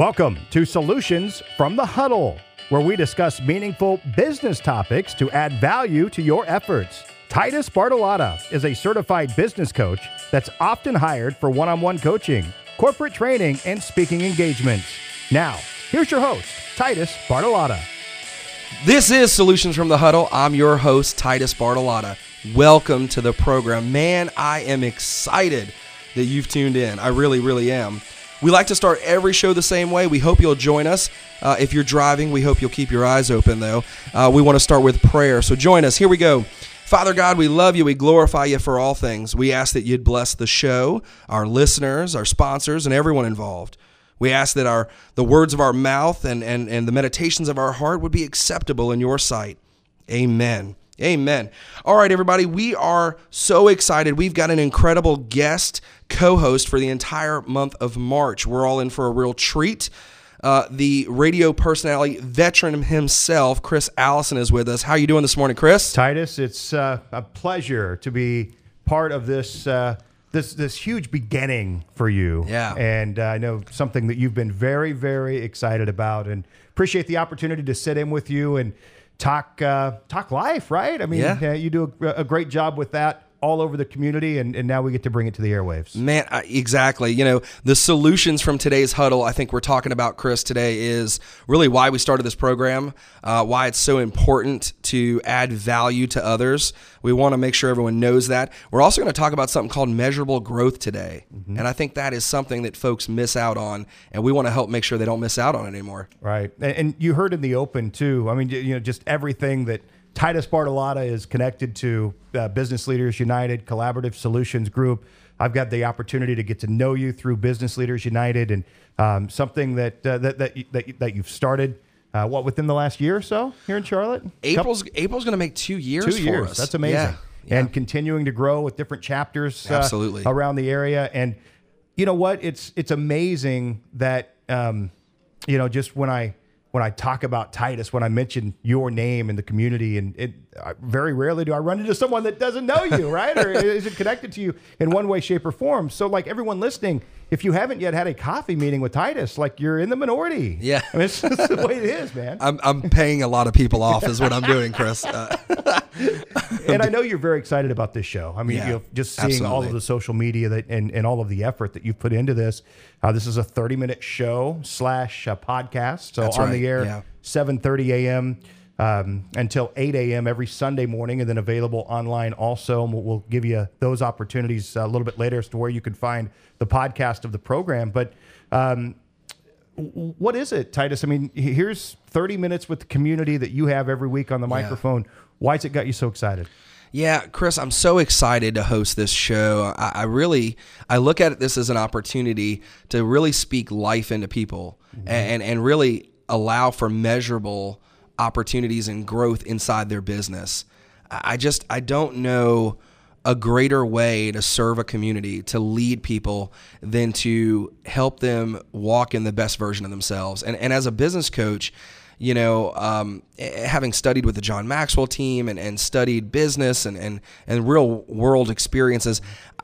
Welcome to Solutions from the Huddle, where we discuss meaningful business topics to add value to your efforts. Titus Bartolotta is a certified business coach that's often hired for one on one coaching, corporate training, and speaking engagements. Now, here's your host, Titus Bartolotta. This is Solutions from the Huddle. I'm your host, Titus Bartolotta. Welcome to the program. Man, I am excited that you've tuned in. I really, really am. We like to start every show the same way. We hope you'll join us. Uh, if you're driving, we hope you'll keep your eyes open, though. Uh, we want to start with prayer. So join us. Here we go. Father God, we love you. We glorify you for all things. We ask that you'd bless the show, our listeners, our sponsors, and everyone involved. We ask that our the words of our mouth and, and, and the meditations of our heart would be acceptable in your sight. Amen. Amen. All right, everybody, we are so excited. We've got an incredible guest co host for the entire month of March. We're all in for a real treat. Uh, the radio personality veteran himself, Chris Allison, is with us. How are you doing this morning, Chris? Titus, it's uh, a pleasure to be part of this. Uh, this, this huge beginning for you. Yeah. And uh, I know something that you've been very, very excited about and appreciate the opportunity to sit in with you and talk uh, talk life, right? I mean, Yeah. uh, you do a, a great job with that all over the community, and, and now we get to bring it to the airwaves. Man, I- exactly. You know, the solutions from today's huddle, I think we're talking about, Chris, today is really why we started this program, uh, why it's so important to add value to others. We want to make sure everyone knows that. We're also going to talk about something called measurable growth today. And I think that is something that folks miss out on, and we want to help make sure they don't miss out on it anymore. Right, and, and you heard in the open too. I mean, you you know, just everything that Titus Bartolotta is connected to uh, Business Leaders United Collaborative Solutions Group. I've got the opportunity to get to know you through Business Leaders United, and um, something that uh, that that, that that you've started. Uh, what within the last year or so here in Charlotte? April's April's going to make two years two for years. us. That's amazing. Yeah. Yeah. And continuing to grow with different chapters uh, Absolutely. around the area. And you know what? It's it's amazing that um, you know just when I when I talk about Titus, when I mention your name in the community, and it I, very rarely do I run into someone that doesn't know you, right, or isn't connected to you in one way, shape, or form. So, like everyone listening, if you haven't yet had a coffee meeting with Titus, like you're in the minority. Yeah. I mean, it's just the way it is, man. I'm, I'm paying a lot of people off, is what I'm doing, Chris. Uh, and I know you're very excited about this show. I mean, Yeah, you know, just seeing all of the social media that and, and all of the effort that you've put into this. Uh, this is a 30 minute show slash uh, podcast. So That's on right, the air, yeah. 7:30 a.m. Um, until 8 a.m. every Sunday morning, and then available online also. And we'll, we'll give you those opportunities uh, a little bit later as to where you can find the podcast of the program. But um, what is it, Titus? I mean, here's 30 minutes with the community that you have every week on the microphone. Why's it got you so excited? Yeah, Chris, I'm so excited to host this show. I, I really, I look at this as an opportunity to really speak life into people and, and really allow for measurable opportunities and growth inside their business. I just, I don't know a greater way to serve a community, to lead people, than to help them walk in the best version of themselves. And, and as a business coach, you know, um, eh, having studied with the John Maxwell team and, and studied business and, and, and real world experiences,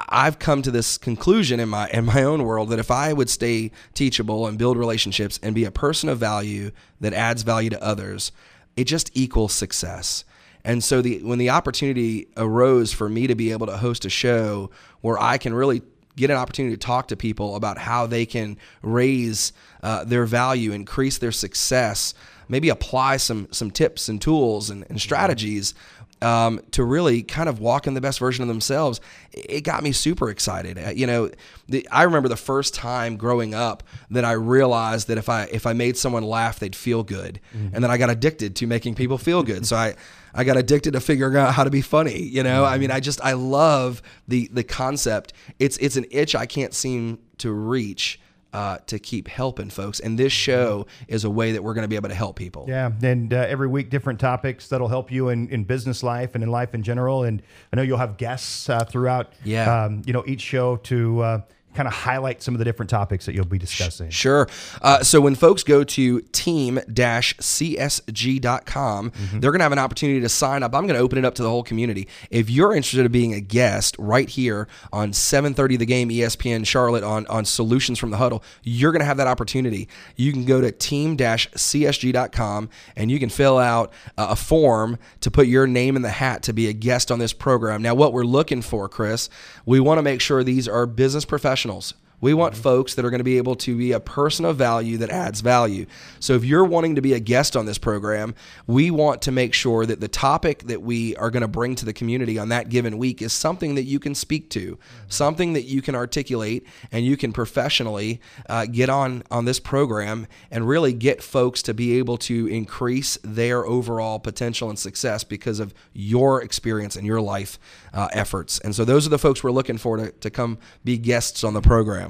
I've come to this conclusion in my in my own world that if I would stay teachable and build relationships and be a person of value that adds value to others, it just equals success. And so the when the opportunity arose for me to be able to host a show where I can really get an opportunity to talk to people about how they can raise uh, their value, increase their success, maybe apply some some tips and tools and, and strategies um, to really kind of walk in the best version of themselves. It got me super excited. Uh, you know, the, I remember the first time growing up that I realized that if I if I made someone laugh, they'd feel good, and then I got addicted to making people feel good. so I I got addicted to figuring out how to be funny. You know, I mean, I just I love the the concept. It's it's an itch I can't seem to reach. Uh, to keep helping folks, and this show is a way that we're going to be able to help people. Yeah, and uh, every week different topics that'll help you in, in business life and in life in general. And I know you'll have guests uh, throughout, Yeah. um, you know, each show to uh, kind of highlight some of the different topics that you'll be discussing. Sure. Uh, so when folks go to team-csg.com, mm-hmm. they're going to have an opportunity to sign up. I'm going to open it up to the whole community. If you're interested in being a guest right here on 7:30 The Game ESPN Charlotte on on Solutions from the Huddle, you're going to have that opportunity. You can go to team-csg.com and you can fill out uh, a form to put your name in the hat to be a guest on this program. Now, what we're looking for, Chris, we want to make sure these are business professionals professionals we want mm-hmm. folks that are going to be able to be a person of value that adds value. So if you're wanting to be a guest on this program, we want to make sure that the topic that we are going to bring to the community on that given week is something that you can speak to, mm-hmm. something that you can articulate, and you can professionally uh, get on on this program and really get folks to be able to increase their overall potential and success because of your experience and your life uh, efforts. And so those are the folks we're looking for to, to come be guests on the program.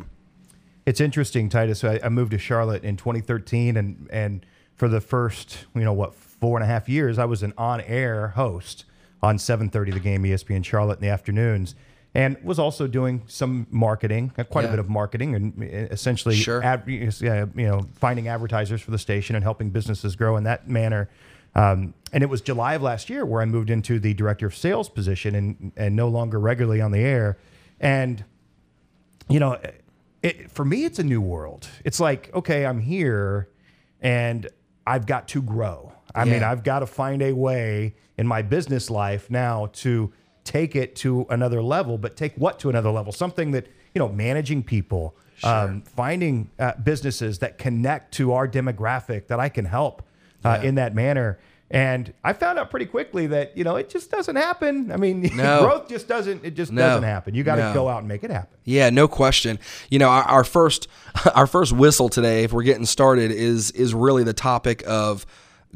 It's interesting, Titus. I, I moved to Charlotte in 2013, and and for the first, you know, what four and a half years, I was an on-air host on 7:30 The Game, ESPN Charlotte in the afternoons, and was also doing some marketing, uh, quite yeah. a bit of marketing, and uh, essentially, sure. ad, you know, finding advertisers for the station and helping businesses grow in that manner. Um, and it was July of last year where I moved into the director of sales position and and no longer regularly on the air. And you know, it, for me, it's a new world. It's like, okay, I'm here and I've got to grow. I yeah. mean, I've got to find a way in my business life now to take it to another level, but take what to another level? Something that, you know, managing people, sure. um, finding uh, businesses that connect to our demographic that I can help uh, yeah. in that manner. And I found out pretty quickly that you know it just doesn't happen. I mean, no. growth just doesn't. It just no. doesn't happen. You got to no. go out and make it happen. Yeah, no question. You know, our, our first our first whistle today, if we're getting started, is is really the topic of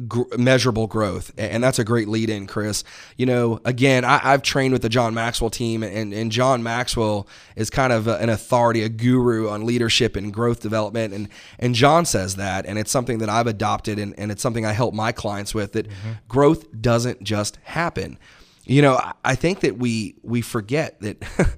gr- measurable growth. And that's a great lead in, Chris. You know, again, I, have trained with the John Maxwell team, and, and John Maxwell is kind of an authority, a guru on leadership and growth development. And, and John says that, and it's something that I've adopted, and, and it's something I help my clients with that mm-hmm. growth doesn't just happen. You know, I think that we we forget that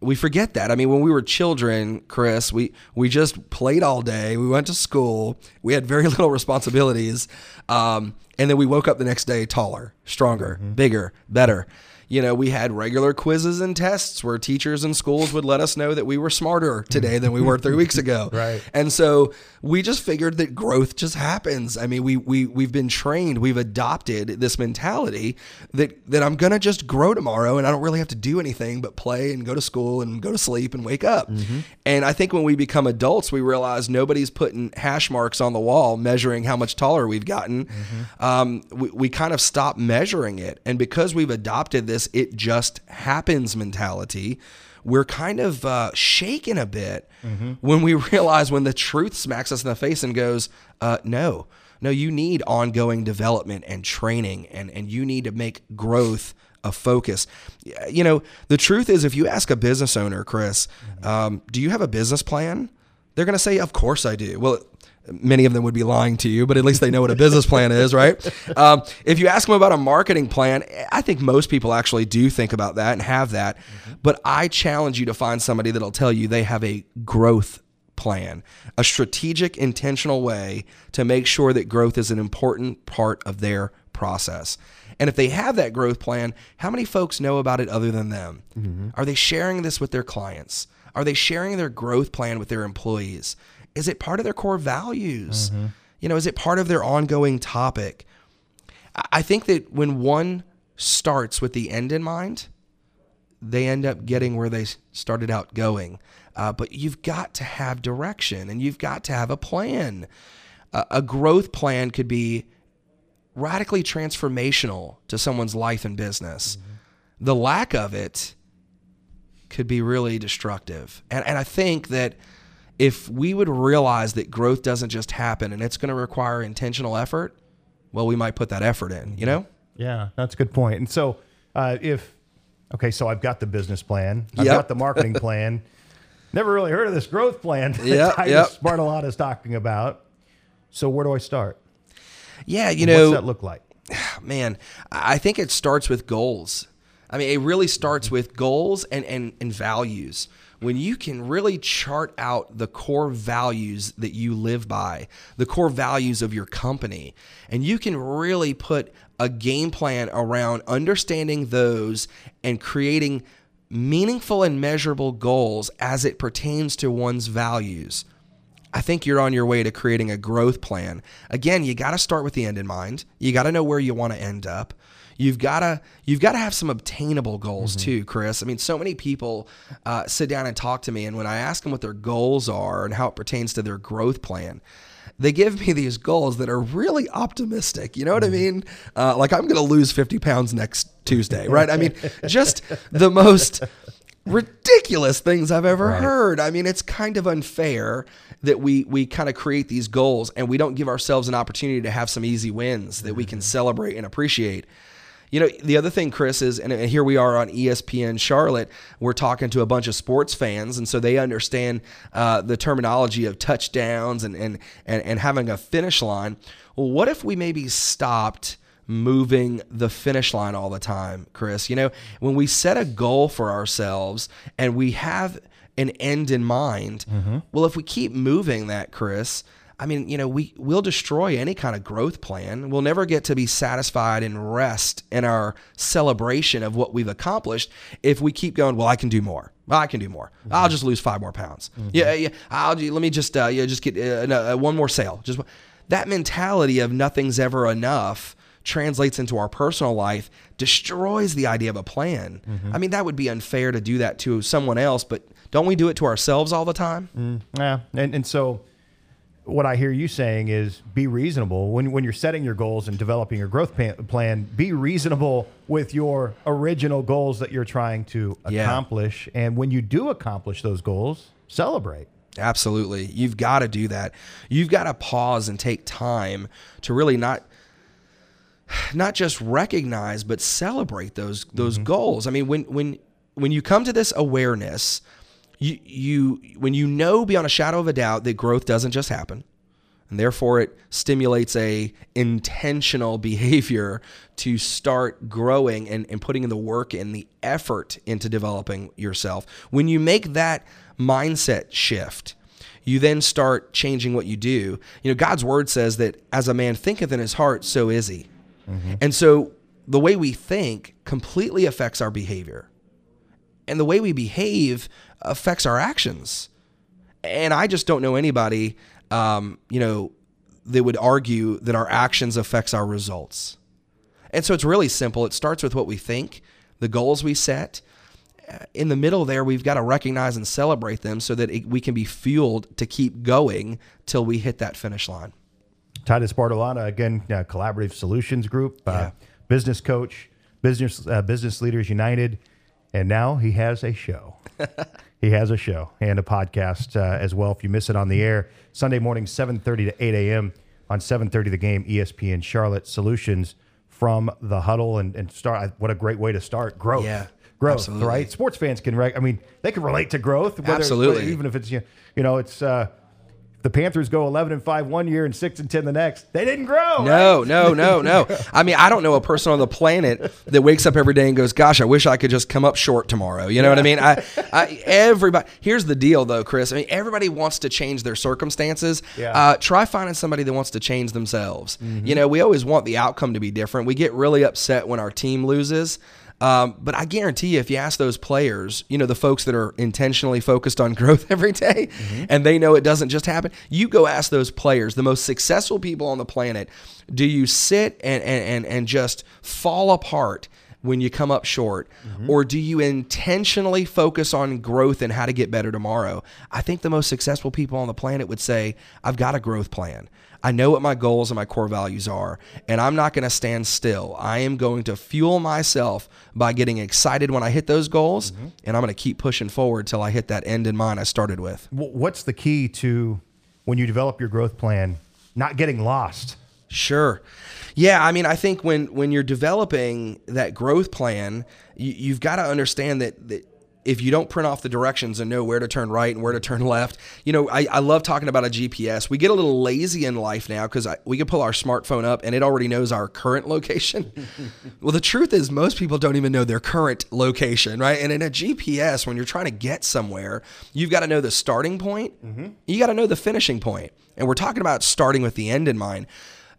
we forget that. I mean, when we were children, Chris, we we just played all day. We went to school. We had very little responsibilities, um, and then we woke up the next day taller, stronger, mm-hmm. bigger, better you know, we had regular quizzes and tests where teachers and schools would let us know that we were smarter today than we were three weeks ago. Right. And so we just figured that growth just happens. I mean, we we we've been trained, we've adopted this mentality that that I'm gonna just grow tomorrow and I don't really have to do anything but play and go to school and go to sleep and wake up. Mm-hmm. And I think when we become adults, we realize nobody's putting hash marks on the wall measuring how much taller we've gotten. Mm-hmm. Um, we, we kind of stop measuring it. And because we've adopted this this it just happens mentality, we're kind of uh, shaken a bit mm-hmm. when we realize when the truth smacks us in the face and goes, uh, no, no, you need ongoing development and training, and, and you need to make growth a focus. You know, the truth is, if you ask a business owner, Chris, mm-hmm. um, do you have a business plan? They're going to say, Of course I do. Well, many of them would be lying to you, but at least they know what a business plan is, right? Um, if you ask them about a marketing plan, I think most people actually do think about that and have that. Mm-hmm. But I challenge you to find somebody that'll tell you they have a growth plan, a strategic, intentional way to make sure that growth is an important part of their process. And if they have that growth plan, how many folks know about it other than them? Mm-hmm. Are they sharing this with their clients? Are they sharing their growth plan with their employees? Is it part of their core values? Mm-hmm. You know, is it part of their ongoing topic? I think that when one starts with the end in mind, they end up getting where they started out going. Uh, but you've got to have direction and you've got to have a plan. Uh, a growth plan could be radically transformational to someone's life and business. Mm-hmm. The lack of it could be really destructive. And, and I think that if we would realize that growth doesn't just happen and it's going to require intentional effort, well, we might put that effort in, you know? Yeah, that's a good point. And so, uh, if, okay, so I've got the business plan, I've yep. got the marketing plan. Never really heard of this growth plan that yep, Titus yep. Bartolotta is talking about. So, where do I start? Yeah, you know, what's that look like? Man, I think it starts with goals. I mean, it really starts with goals and, and, and values when you can really chart out the core values that you live by, the core values of your company, and you can really put a game plan around understanding those and creating meaningful and measurable goals as it pertains to one's values. I think you're on your way to creating a growth plan. Again, you got to start with the end in mind. You got to know where you want to end up. You've got to you've got to have some obtainable goals mm-hmm. too, Chris. I mean, so many people uh, sit down and talk to me, and when I ask them what their goals are and how it pertains to their growth plan, they give me these goals that are really optimistic. You know what I mm-hmm. mean? Uh, like I'm going to lose 50 pounds next Tuesday, right? I mean, just the most ridiculous things I've ever right. heard. I mean, it's kind of unfair that we we kind of create these goals and we don't give ourselves an opportunity to have some easy wins that we can mm-hmm. celebrate and appreciate. You know, the other thing, Chris, is, and here we are on ESPN Charlotte, we're talking to a bunch of sports fans, and so they understand uh, the terminology of touchdowns and, and, and, and having a finish line. Well, what if we maybe stopped moving the finish line all the time, Chris? You know, when we set a goal for ourselves and we have an end in mind, mm-hmm. well, if we keep moving that, Chris, I mean, you know, we will destroy any kind of growth plan. We'll never get to be satisfied and rest in our celebration of what we've accomplished if we keep going. Well, I can do more. Well, I can do more. Mm-hmm. I'll just lose five more pounds. Mm-hmm. Yeah, yeah. I'll let me just uh, yeah, just get uh, uh, one more sale. Just that mentality of nothing's ever enough translates into our personal life destroys the idea of a plan. Mm-hmm. I mean, that would be unfair to do that to someone else, but don't we do it to ourselves all the time? Mm, yeah, and and so what I hear you saying is be reasonable when when you're setting your goals and developing your growth plan. Be reasonable with your original goals that you're trying to accomplish, yeah. and when you do accomplish those goals, celebrate. Absolutely, you've got to do that. You've got to pause and take time to really not not just recognize but celebrate those those mm-hmm. goals. I mean, when when when you come to this awareness you you when you know beyond a shadow of a doubt that growth doesn't just happen and therefore it stimulates a intentional behavior to start growing and, and putting in the work and the effort into developing yourself when you make that mindset shift you then start changing what you do. You know god's word says that as a man thinketh in his heart so is he. Mm-hmm. and so the way we think completely affects our behavior and the way we behave affects our actions. And I just don't know anybody, um, you know, that would argue that our actions affects our results. And so it's really simple. It starts with what we think, the goals we set. In the middle there, we've got to recognize and celebrate them so that it, we can be fueled to keep going till we hit that finish line. Titus Bartolotta, again, uh, Collaborative Solutions Group, uh, yeah. business coach, business uh, business leaders united, and now he has a show. he has a show and a podcast uh, as well. If you miss it on the air, Sunday morning, 7.30 to 8 a.m. on 7.30 The Game, ESPN Charlotte Solutions from the huddle. And, and start, what a great way to start. Growth. Yeah. Growth, absolutely. right? Sports fans can, I mean, they can relate to growth. Whether, absolutely. even if it's, you know, it's, uh, the Panthers go 11 and 5 one year and 6 and 10 the next. They didn't grow. No, right? no, no, no. I mean, I don't know a person on the planet that wakes up every day and goes, "Gosh, I wish I could just come up short tomorrow." You know yeah. what I mean? I, I, everybody. Here's the deal, though, Chris. I mean, everybody wants to change their circumstances. Yeah. Uh, try finding somebody that wants to change themselves. Mm-hmm. You know, we always want the outcome to be different. We get really upset when our team loses. Um, but I guarantee you, if you ask those players, you know, the folks that are intentionally focused on growth every day, mm-hmm. and they know it doesn't just happen, you go ask those players, the most successful people on the planet, do you sit and, and, and, and just fall apart? When you come up short? Mm-hmm. Or do you intentionally focus on growth and how to get better tomorrow? I think the most successful people on the planet would say, I've got a growth plan. I know what my goals and my core values are, and I'm not going to stand still. I am going to fuel myself by getting excited when I hit those goals, mm-hmm. and I'm going to keep pushing forward till I hit that end in mind I started with. What's the key to when you develop your growth plan, not getting lost? Sure. Yeah, I mean, I think when when you're developing that growth plan, you, have got to understand that that if you don't print off the directions and know where to turn right and where to turn left, you know, I, I love talking about a GPS. We get a little lazy in life now because we can pull our smartphone up and it already knows our current location. well, the truth is, most people don't even know their current location, right? And in a GPS, when you're trying to get somewhere, you've got to know the starting point, mm-hmm. you got to know the finishing point. And we're talking about starting with the end in mind.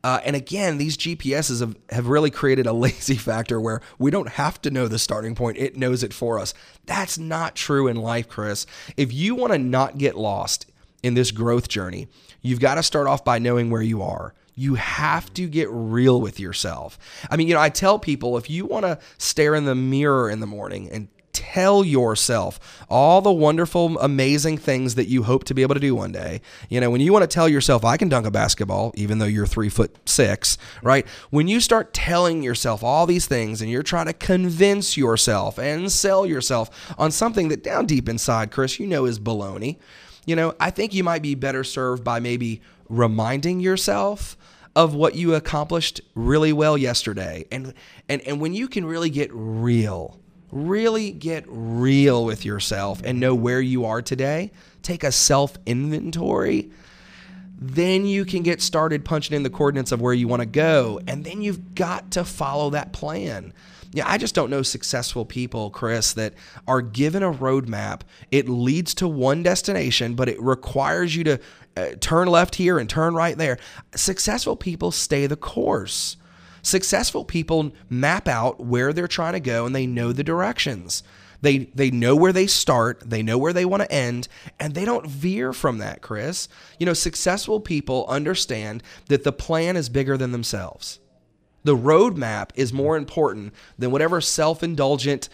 Uh, and again, these GPSs have, have really created a lazy factor where we don't have to know the starting point, it knows it for us. That's not true in life, Chris. If you want to not get lost in this growth journey, you've got to start off by knowing where you are. You have to get real with yourself. I mean, you know, I tell people if you want to stare in the mirror in the morning and tell yourself all the wonderful, amazing things that you hope to be able to do one day. You know, when you want to tell yourself, I can dunk a basketball, even though you're three foot six, right? When you start telling yourself all these things and you're trying to convince yourself and sell yourself on something that down deep inside, Chris, you know is baloney, you know, I think you might be better served by maybe reminding yourself of what you accomplished really well yesterday. And and and when you can really get real really get real with yourself and know where you are today, take a self inventory, then you can get started punching in the coordinates of where you want to go. And then you've got to follow that plan. Yeah, I just don't know successful people, Chris, that are given a roadmap. It leads to one destination, but it requires you to uh, turn left here and turn right there. Successful people stay the course. Successful people map out where they're trying to go and they know the directions. They they know where they start, they know where they want to end, and they don't veer from that, Chris. You know, successful people understand that the plan is bigger than themselves. The roadmap is more important than whatever self-indulgent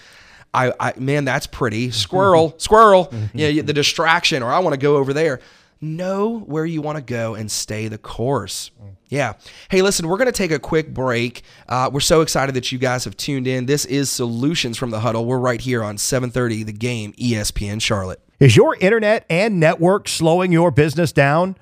I, I man, that's pretty. Squirrel, squirrel. Yeah, the distraction, or I want to go over there know where you want to go and stay the course. Yeah. Hey, listen, we're going to take a quick break. Uh, we're so excited that you guys have tuned in. This is Solutions from the Huddle. We're right here on 7:30 The Game, ESPN Charlotte. Is your internet and network slowing your business down?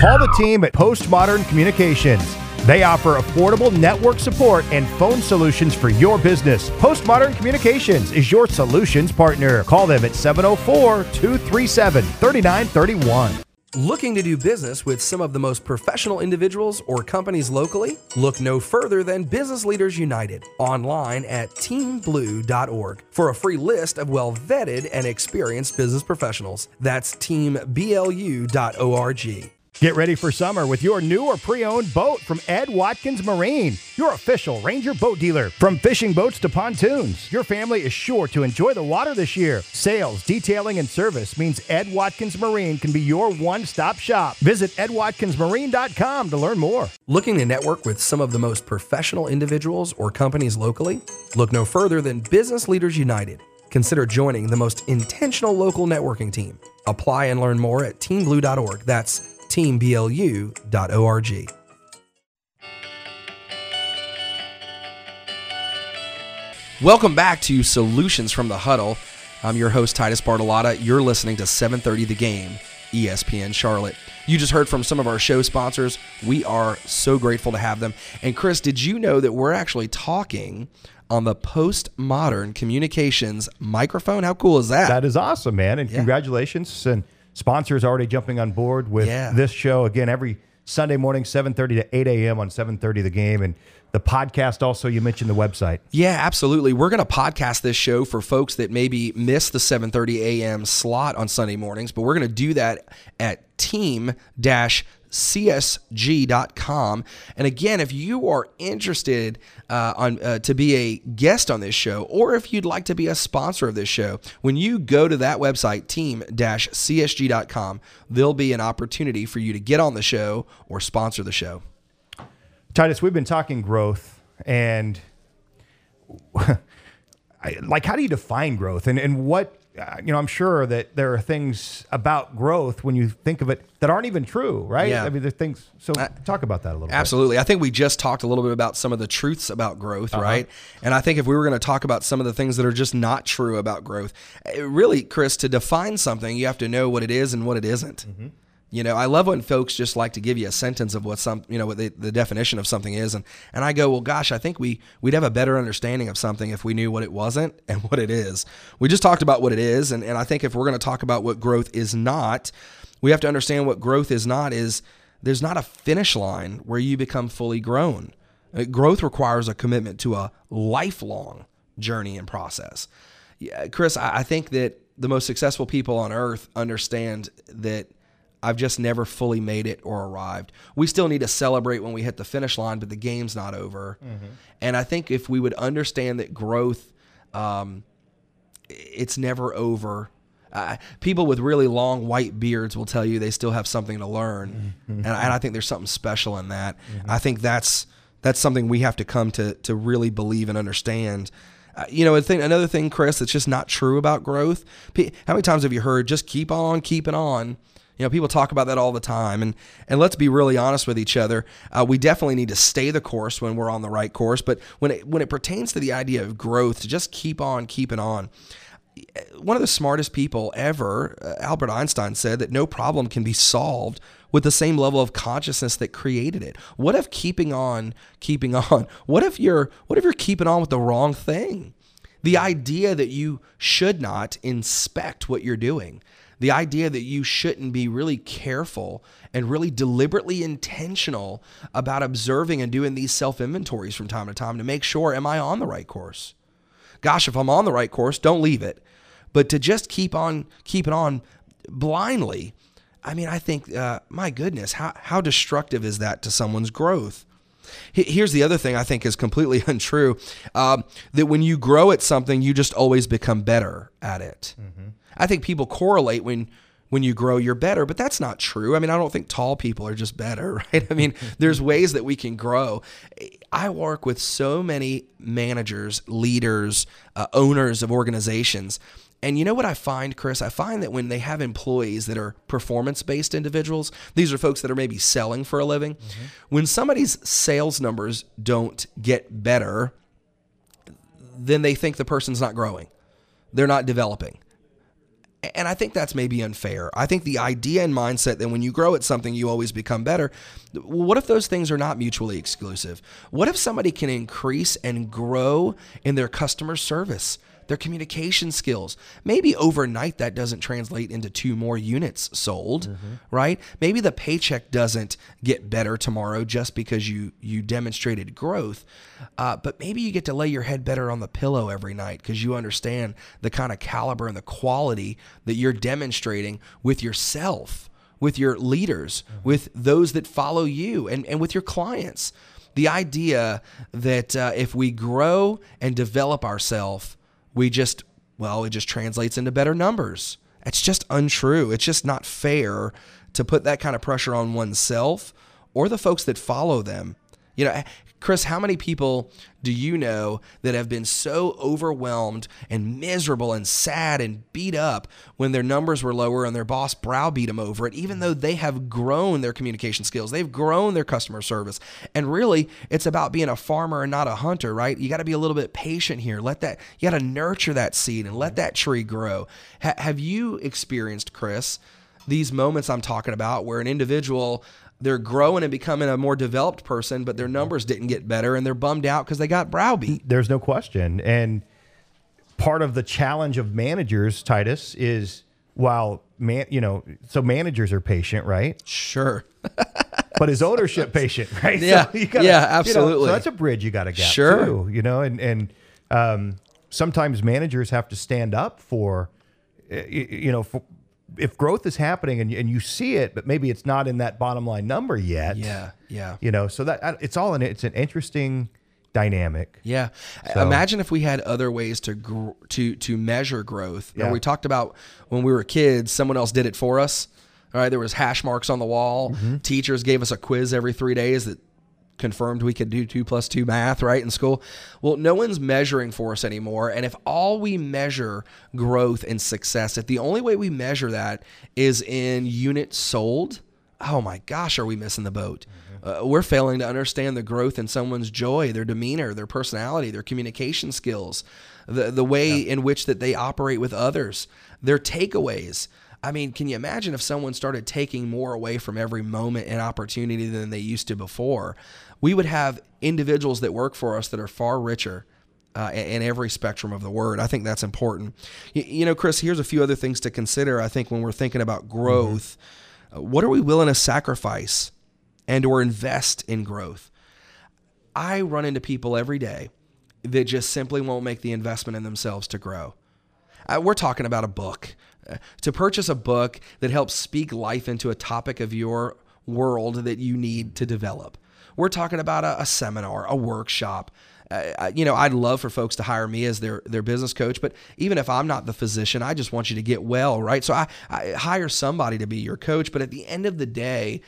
Call the team at Postmodern Communications. They offer affordable network support and phone solutions for your business. Postmodern Communications is your solutions partner. Call them at 704 237 3931. Looking to do business with some of the most professional individuals or companies locally? Look no further than Business Leaders United online at teamblu.org for a free list of well vetted and experienced business professionals. That's teamblu.org. Get ready for summer with your new or pre owned boat from Ed Watkins Marine, your official Ranger boat dealer. From fishing boats to pontoons, your family is sure to enjoy the water this year. Sales, detailing, and service means Ed Watkins Marine can be your one stop shop. Visit edwatkinsmarine.com to learn more. Looking to network with some of the most professional individuals or companies locally? Look no further than Business Leaders United. Consider joining the most intentional local networking team. Apply and learn more at teamblu.org. That's teamblu.org. Welcome back to Solutions from the Huddle. I'm your host Titus Bartolotta. You're listening to 7:30 The Game, ESPN Charlotte. You just heard from some of our show sponsors. We are so grateful to have them. And Chris, did you know that we're actually talking on the postmodern communications microphone? How cool is that? That is awesome, man. And yeah. congratulations. And sponsors already jumping on board with yeah. this show again every Sunday morning, 7:30 to 8 a.m. on 7:30 The Game, and the podcast. Also, you mentioned the website. Yeah, absolutely. We're going to podcast this show for folks that maybe miss the 7:30 a.m. slot on Sunday mornings, but we're going to do that at team dash csg.com. And again, if you are interested uh, on uh, to be a guest on this show, or if you'd like to be a sponsor of this show, when you go to that website, team-csg.com, there'll be an opportunity for you to get on the show or sponsor the show. Titus, we've been talking growth and like how do you define growth and, and what you know, I'm sure that there are things about growth when you think of it that aren't even true, right? Yeah. I mean, there's things. So uh, talk about that a little absolutely. bit. Absolutely. I think we just talked a little bit about some of the truths about growth, uh-huh. right? And I think if we were going to talk about some of the things that are just not true about growth, really, Chris, to define something, you have to know what it is and what it isn't. Mm-hmm. You know, I love when folks just like to give you a sentence of what some, you know, what the, the definition of something is, and and I go, well, gosh, I think we we'd have a better understanding of something if we knew what it wasn't and what it is. We just talked about what it is, and and I think if we're going to talk about what growth is not, we have to understand what growth is not. Is there's not a finish line where you become fully grown. Uh, growth requires a commitment to a lifelong journey and process. Yeah, Chris, I, I think that the most successful people on earth understand that I've just never fully made it or arrived. We still need to celebrate when we hit the finish line, but the game's not over. Mm-hmm. And I think if we would understand that growth, um, it's never over. Uh, people with really long white beards will tell you they still have something to learn, mm-hmm. and, I, and, I, think there's something special in that. Mm-hmm. I think that's that's something we have to come to to really believe and understand. Uh, you know, thing, another thing, Chris, that's just not true about growth. How many times have you heard just keep on keeping on? You know, people talk about that all the time, and and let's be really honest with each other. Uh, we definitely need to stay the course when we're on the right course, but when it when it pertains to the idea of growth, to just keep on keeping on. One of the smartest people ever, uh, Albert Einstein, said that no problem can be solved with the same level of consciousness that created it. What if keeping on, keeping on? What if you're what if you're keeping on with the wrong thing? The idea that you should not inspect what you're doing the idea that you shouldn't be really careful and really deliberately intentional about observing and doing these self inventories from time to time to make sure, am I on the right course? Gosh, if I'm on the right course, don't leave it. But to just keep on keeping on blindly, I mean, I think, uh, my goodness, how, how destructive is that to someone's growth? Here's the other thing I think is completely untrue um, that when you grow at something, you just always become better at it. Mm-hmm. I think people correlate when when you grow you're better but that's not true i mean i don't think tall people are just better right i mean there's ways that we can grow i work with so many managers leaders uh, owners of organizations and you know what I find, Chris? I find that when they have employees that are performance based individuals, these are folks that are maybe selling for a living. Mm-hmm. When somebody's sales numbers don't get better, then they think the person's not growing, they're not developing. And I think that's maybe unfair. I think the idea and mindset that when you grow at something, you always become better. What if those things are not mutually exclusive? What if somebody can increase and grow in their customer service? Their communication skills. Maybe overnight that doesn't translate into two more units sold, mm-hmm. right? Maybe the paycheck doesn't get better tomorrow just because you you demonstrated growth, uh, but maybe you get to lay your head better on the pillow every night because you understand the kind of caliber and the quality that you're demonstrating with yourself, with your leaders, mm-hmm. with those that follow you, and, and with your clients the idea that uh, if we grow and develop ourselves, we just, well, it just translates into better numbers. It's just untrue. It's just not fair to put that kind of pressure on oneself or the folks that follow them. You know, Chris, how many people do you know that have been so overwhelmed and miserable and sad and beat up when their numbers were lower and their boss browbeat them over it, even though they have grown their communication skills, they've grown their customer service. And really, it's about being a farmer and not a hunter, right? You got to be a little bit patient here. Let that, you got to nurture that seed and let that tree grow. Ha- have you experienced, Chris? these moments I'm talking about where an individual they're growing and becoming a more developed person, but their numbers didn't get better and they're bummed out because they got browbeat. There's no question. And part of the challenge of managers, Titus, is while man, you know, so managers are patient, right? Sure. but is ownership patient, right? Yeah, so gotta, yeah, absolutely. You know, so that's a bridge you got to get sure. too, you know, and and um, sometimes managers have to stand up for, you know, for, if growth is happening and, and you see it, but maybe it's not in that bottom line number yet. Yeah, yeah. You know, so that it's all in it's an interesting dynamic. Yeah. So. Imagine if we had other ways to gr- to to measure growth. Yeah. we talked about when we were kids, someone else did it for us. All right, there was hash marks on the wall. Mm-hmm. Teachers gave us a quiz every three days that confirmed we could do two plus two math, right, in school. Well, no one's measuring for us anymore. And if all we measure growth and success, if the only way we measure that is in units sold, oh my gosh, are we missing the boat? Uh, we're failing to understand the growth in someone's joy, their demeanor, their personality, their communication skills, the the way yeah. in which that they operate with others, their takeaways. I mean, can you imagine if someone started taking more away from every moment and opportunity than they used to before? We would have individuals that work for us that are far richer. Uh, in every spectrum of the word. I think that's important. You, you, know, Chris, here's a few other things to consider. I think when we're thinking about growth, mm-hmm. uh, what are we willing to sacrifice and or invest in growth? I run into people every day that just simply won't make the investment in themselves to grow. Uh, we're talking about a book. To purchase a book that helps speak life into a topic of your world that you need to develop. We're talking about a, a seminar, a workshop. Uh, you know, I'd love for folks to hire me as their their business coach, but even if I'm not the physician, I just want you to get well, right? So I, I hire somebody to be your coach, but at the end of the day,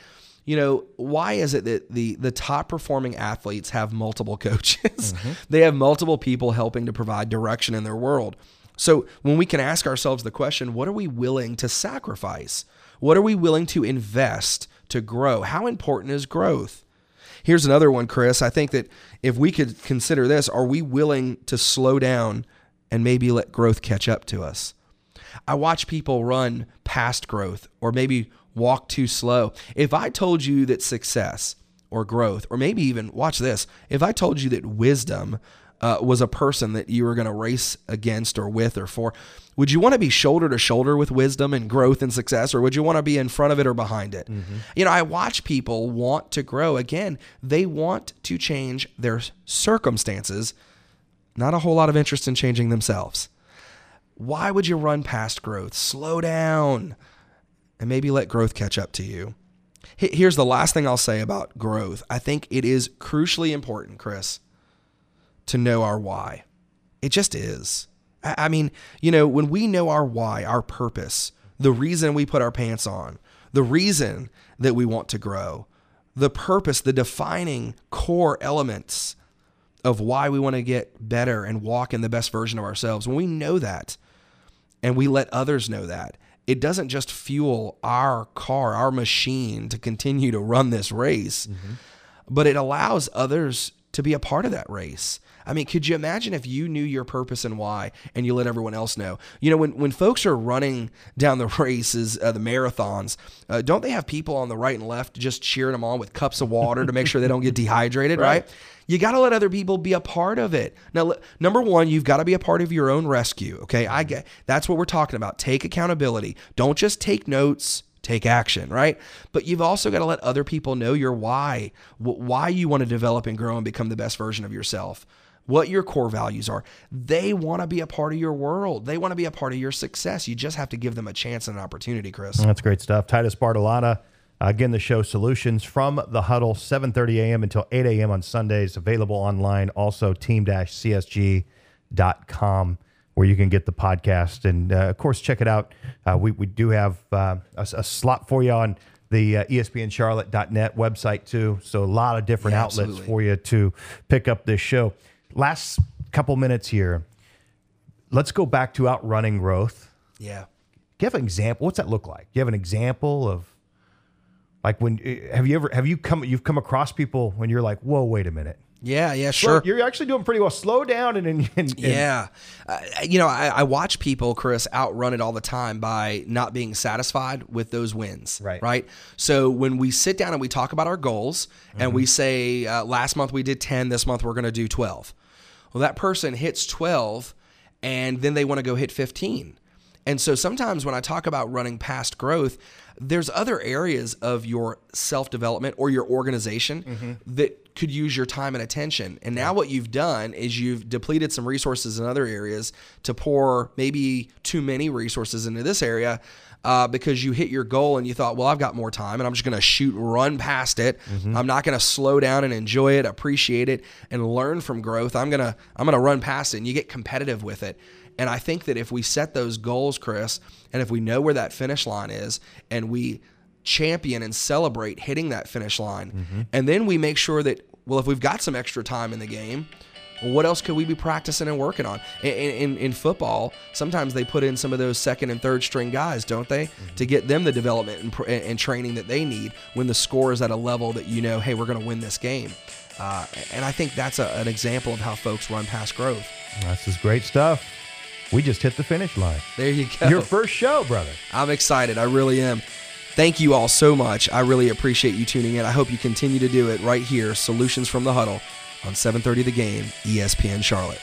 you know, why is it that the the top performing athletes have multiple coaches? Mm-hmm. they have multiple people helping to provide direction in their world. So when we can ask ourselves the question, what are we willing to sacrifice? What are we willing to invest to grow? How important is growth? Here's another one, Chris. I think that if we could consider this, are we willing to slow down and maybe let growth catch up to us? I watch people run past growth or maybe walk too slow. If I told you that success or growth, or maybe even watch this, if I told you that wisdom uh, was a person that you were going to race against or with or for, would you want to be shoulder to shoulder with wisdom and growth and success, or would you want to be in front of it or behind it? Mm-hmm. You know, I watch people want to grow. Again, they want to change their circumstances, not a whole lot of interest in changing themselves. Why would you run past growth? Slow down and maybe let growth catch up to you. Here's the last thing I'll say about growth. I think it is crucially important, Chris, to know our why. It just is. I mean, you know, when we know our why, our purpose, the reason we put our pants on, the reason that we want to grow, the purpose, the defining core elements of why we want to get better and walk in the best version of ourselves, when we know that and we let others know that, it doesn't just fuel our car, our machine to continue to run this race, mm-hmm. but it allows others to be a part of that race. I mean, could you imagine if you knew your purpose and why and you let everyone else know? You know, when, when folks are running down the races, uh, the marathons, uh, don't they have people on the right and left just cheering them on with cups of water to make sure they don't get dehydrated, right? right? You got to let other people be a part of it. Now, number one, you've got to be a part of your own rescue. Okay. I get that's what we're talking about. Take accountability. Don't just take notes, take action, right? But you've also got to let other people know your why, why you want to develop and grow and become the best version of yourself, what your core values are. They want to be a part of your world. They want to be a part of your success. You just have to give them a chance and an opportunity, Chris. That's great stuff. Titus Bartolotta Again, the show Solutions from the Huddle, 7.30 a.m. until 8 a.m. on Sundays, available online. Also, team-csg.com, where you can get the podcast. And, uh, of course, check it out. Uh, we, we do have uh, a, a, slot for you on the uh, ESPNCharlotte.net website, too. So a lot of different yeah, outlets for you to pick up this show. Last couple minutes here. Let's go back to outrunning growth. Yeah. Do you have an example? What's that look like? Do you have an example of like when eh, have you ever have you come you've come across people when you're like, whoa, wait a minute. Yeah, yeah, sure. You're actually doing pretty well. Slow down and, and, and yeah, uh, you know, I, I, watch people, Chris, outrun it all the time by not being satisfied with those wins. Right. Right. So when we sit down and we talk about our goals, mm-hmm. and we say uh, last month we did ten, this month we're going to do twelve. Well, that person hits twelve, and then they want to go hit fifteen. And so sometimes when I talk about running past growth, there's other areas of your self development or your organization mm-hmm. that could use your time and attention. And now what you've done is you've depleted some resources in other areas to pour maybe too many resources into this area. Uh, because you hit your goal and you thought, well, I've got more time and I'm just going to shoot, run past it. Mm-hmm. I'm not going to slow down and enjoy it, appreciate it, and learn from growth. I'm gonna I'm gonna run past it, and you get competitive with it. And I think that if we set those goals, Chris, and if we know where that finish line is and we champion and celebrate hitting that finish line, mm-hmm. and then we make sure that, well, if we've got some extra time in the game, what else could we be practicing and working on? In, in, in, football, sometimes they put in some of those second and third string guys, don't they, mm-hmm. to get them the development and, and, training that they need when the score is at a level that you know, hey, we're going to win this game. Uh, and I think that's a, an example of how folks run past growth. This is great stuff. We just hit the finish line. There you go. Your first show, brother. I'm excited. I really am. Thank you all so much. I really appreciate you tuning in. I hope you continue to do it right here, Solutions from the Huddle on 7:30 The Game, ESPN Charlotte.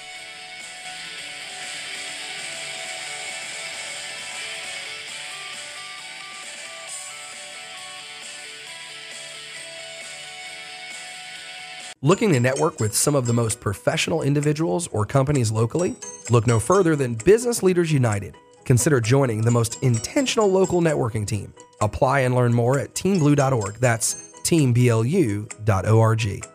Looking to network with some of the most professional individuals or companies locally? Look no further than Business Leaders United. Consider joining the most intentional local networking team. Apply and learn more at teamblu.org. That's teamblu.org.